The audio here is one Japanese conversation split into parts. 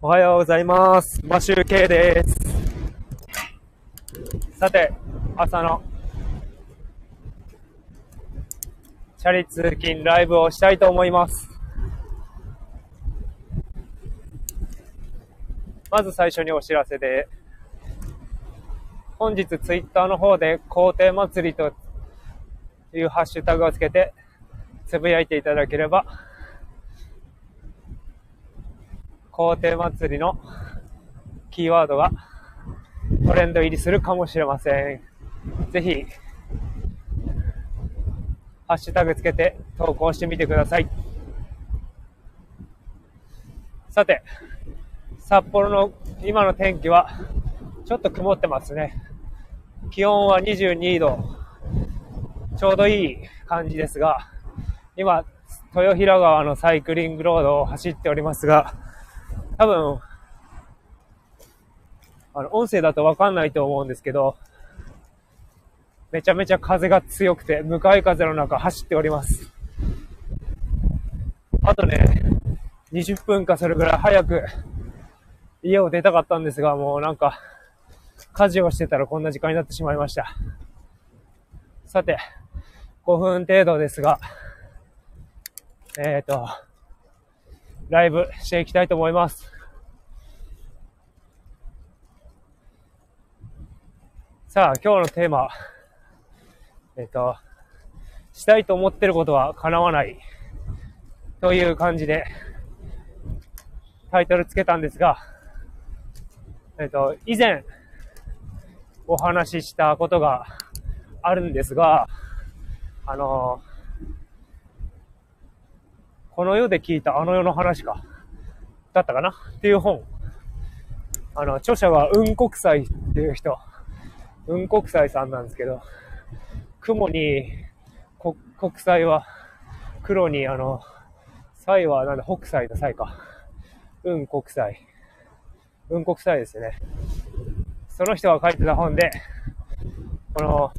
おはようございます。マシューケイです。さて、朝のチャリ通勤ライブをしたいと思います。まず最初にお知らせで、本日ツイッターの方で皇帝祭りというハッシュタグをつけてつぶやいていただければ、皇帝祭りのキーワードがトレンド入りするかもしれません。ぜひ、ハッシュタグつけて投稿してみてください。さて、札幌の今の天気はちょっと曇ってますね。気温は22度。ちょうどいい感じですが、今、豊平川のサイクリングロードを走っておりますが、多分、あの、音声だとわかんないと思うんですけど、めちゃめちゃ風が強くて、向かい風の中走っております。あとね、20分かそれぐらい早く家を出たかったんですが、もうなんか、家事をしてたらこんな時間になってしまいました。さて、5分程度ですが、えっ、ー、と、ライブしていきたいと思います。さあ、今日のテーマ、えっ、と、したいと思ってることは叶わないという感じでタイトルつけたんですが、えっ、と、以前お話ししたことがあるんですが、あのこの世で聞いたあの世の話か。だったかな？っていう本。あの、著者は雲国際っていう人。雲国際さんなんですけど、雲に、国際は、黒にあの、際はなんだ、北斎の際か。雲国際。雲国際ですね。その人が書いてた本で、この、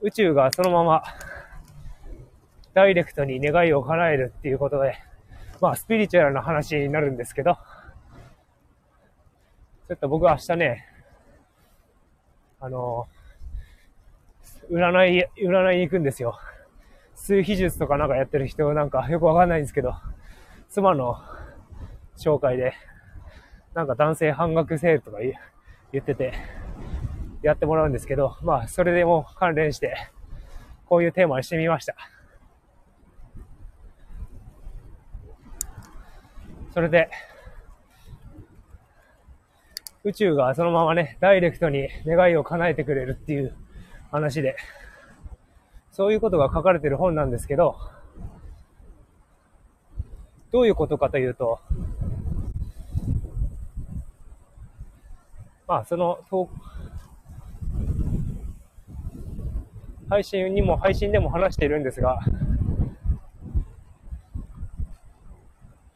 宇宙がそのまま、ダイレクトに願いを叶えるっていうことで、まあ、スピリチュアルな話になるんですけど、ちょっと僕は明日ね、あの、占い、占いに行くんですよ。数秘術とかなんかやってる人なんかよくわかんないんですけど、妻の紹介で、なんか男性半額セールとか言ってて、やってもらうんですけど、まあ、それでも関連して、こういうテーマにしてみました。それで、宇宙がそのままね、ダイレクトに願いを叶えてくれるっていう話で、そういうことが書かれてる本なんですけど、どういうことかというと、まあ、その、配信にも、配信でも話しているんですが、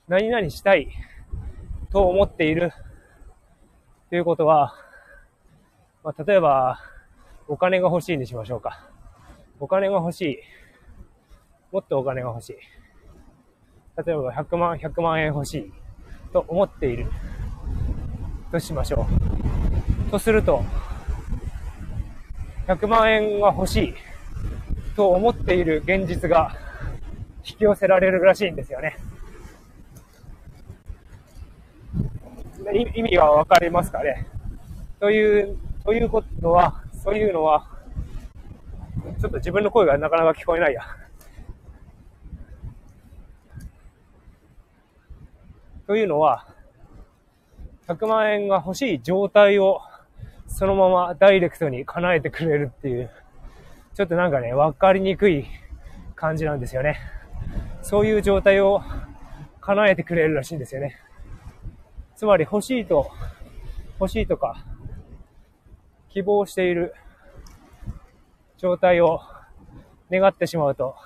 何々したいと思っているということは、まあ、例えば、お金が欲しいにしましょうか。お金が欲しい。もっとお金が欲しい。例えば100万、100万円欲しいと思っているとしましょう。とすると、100万円が欲しいと思っている現実が引き寄せられるらしいんですよね。意味はわかりますかね？という、ということは、そういうのは、ちょっと自分の声がなかなか聞こえないや。というのは、100万円が欲しい状態をそのままダイレクトに叶えてくれるっていう、ちょっとなんかね、わかりにくい感じなんですよね。そういう状態を叶えてくれるらしいんですよね。つまり欲しいと、欲しいとか、希望している状態を願ってしまうと、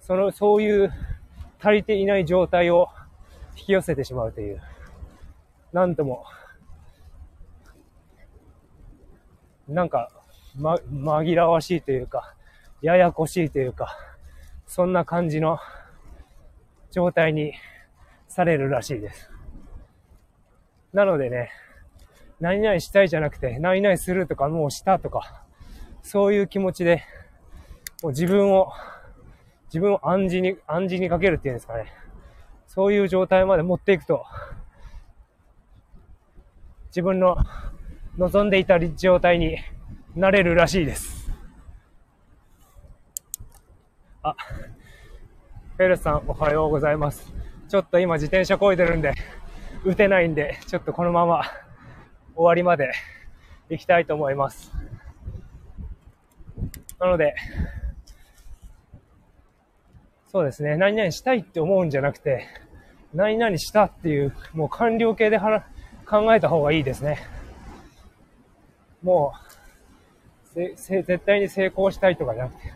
その、そういう足りていない状態を引き寄せてしまうという、なんとも、なんか、ま、紛らわしいというか、ややこしいというか、そんな感じの状態にされるらしいです。なのでね、何々したいじゃなくて、何々するとか、もうしたとか、そういう気持ちで、もう自分を、自分を暗示に、暗示にかけるっていうんですかね。そういう状態まで持っていくと、自分の望んでいた状態になれるらしいです。あ、フェルさんおはようございます。ちょっと今自転車こいでるんで、打てないんで、ちょっとこのまま終わりまで行きたいと思います。なので、そうですね、何々したいって思うんじゃなくて、何々したっていう、もう完了形で考えた方がいいですね。もう、絶対に成功したいとかじゃなくて、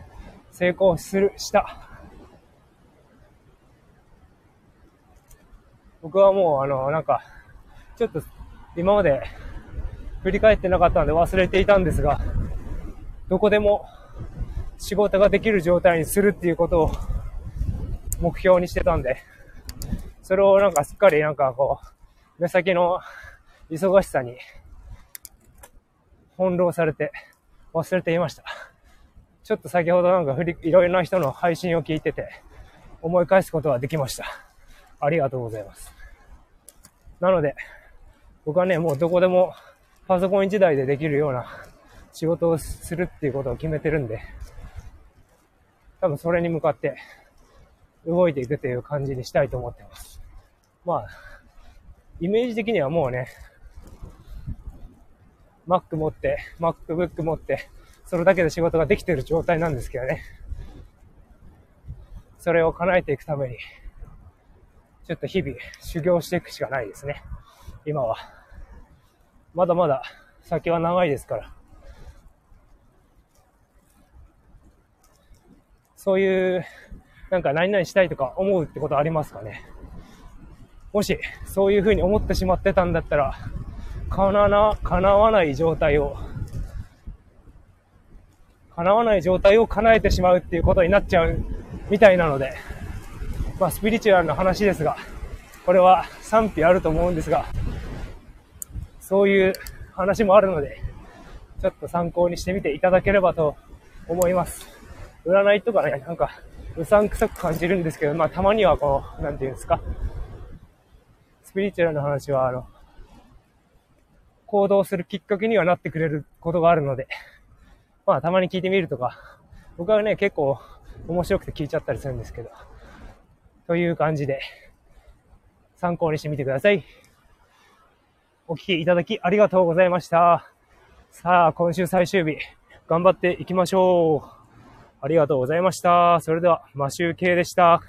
成功する、した。僕はもう、あの、なんか、ちょっと、今まで振り返ってなかったので忘れていたんですが、どこでも仕事ができる状態にするっていうことを目標にしてたんで、それをなんかすっかりなんかこう、目先の忙しさに翻弄されて忘れていました。ちょっと先ほどなんか、いろいろな人の配信を聞いてて思い返すことができました。ありがとうございます。なので、僕はね、もうどこでもパソコン1台でできるような仕事をするっていうことを決めてるんで、多分それに向かって動いていくという感じにしたいと思ってます。まあ、イメージ的にはもうね、Mac 持って、MacBook 持って、それだけで仕事ができてる状態なんですけどね。それを叶えていくために、ちょっと日々修行していくしかないですね。今は。まだまだ先は長いですから。そういう、なんか何々したいとか思うってことありますかねもし、そういうふうに思ってしまってたんだったら、かなな、叶わない状態を、叶わない状態を叶えてしまうっていうことになっちゃうみたいなので、まあ、スピリチュアルな話ですが、これは賛否あると思うんですが、そういう話もあるので、ちょっと参考にしてみていただければと思います。占いとかね、なんか、うさんくさく感じるんですけど、まあ、たまにはこう、なんていうんですか、スピリチュアルな話は、あの、行動するきっかけにはなってくれることがあるので、まあ、たまに聞いてみるとか、僕はね、結構面白くて聞いちゃったりするんですけど、という感じで、参考にしてみてください。お聴きいただきありがとうございました。さあ、今週最終日、頑張っていきましょう。ありがとうございました。それでは、マシュー系でした。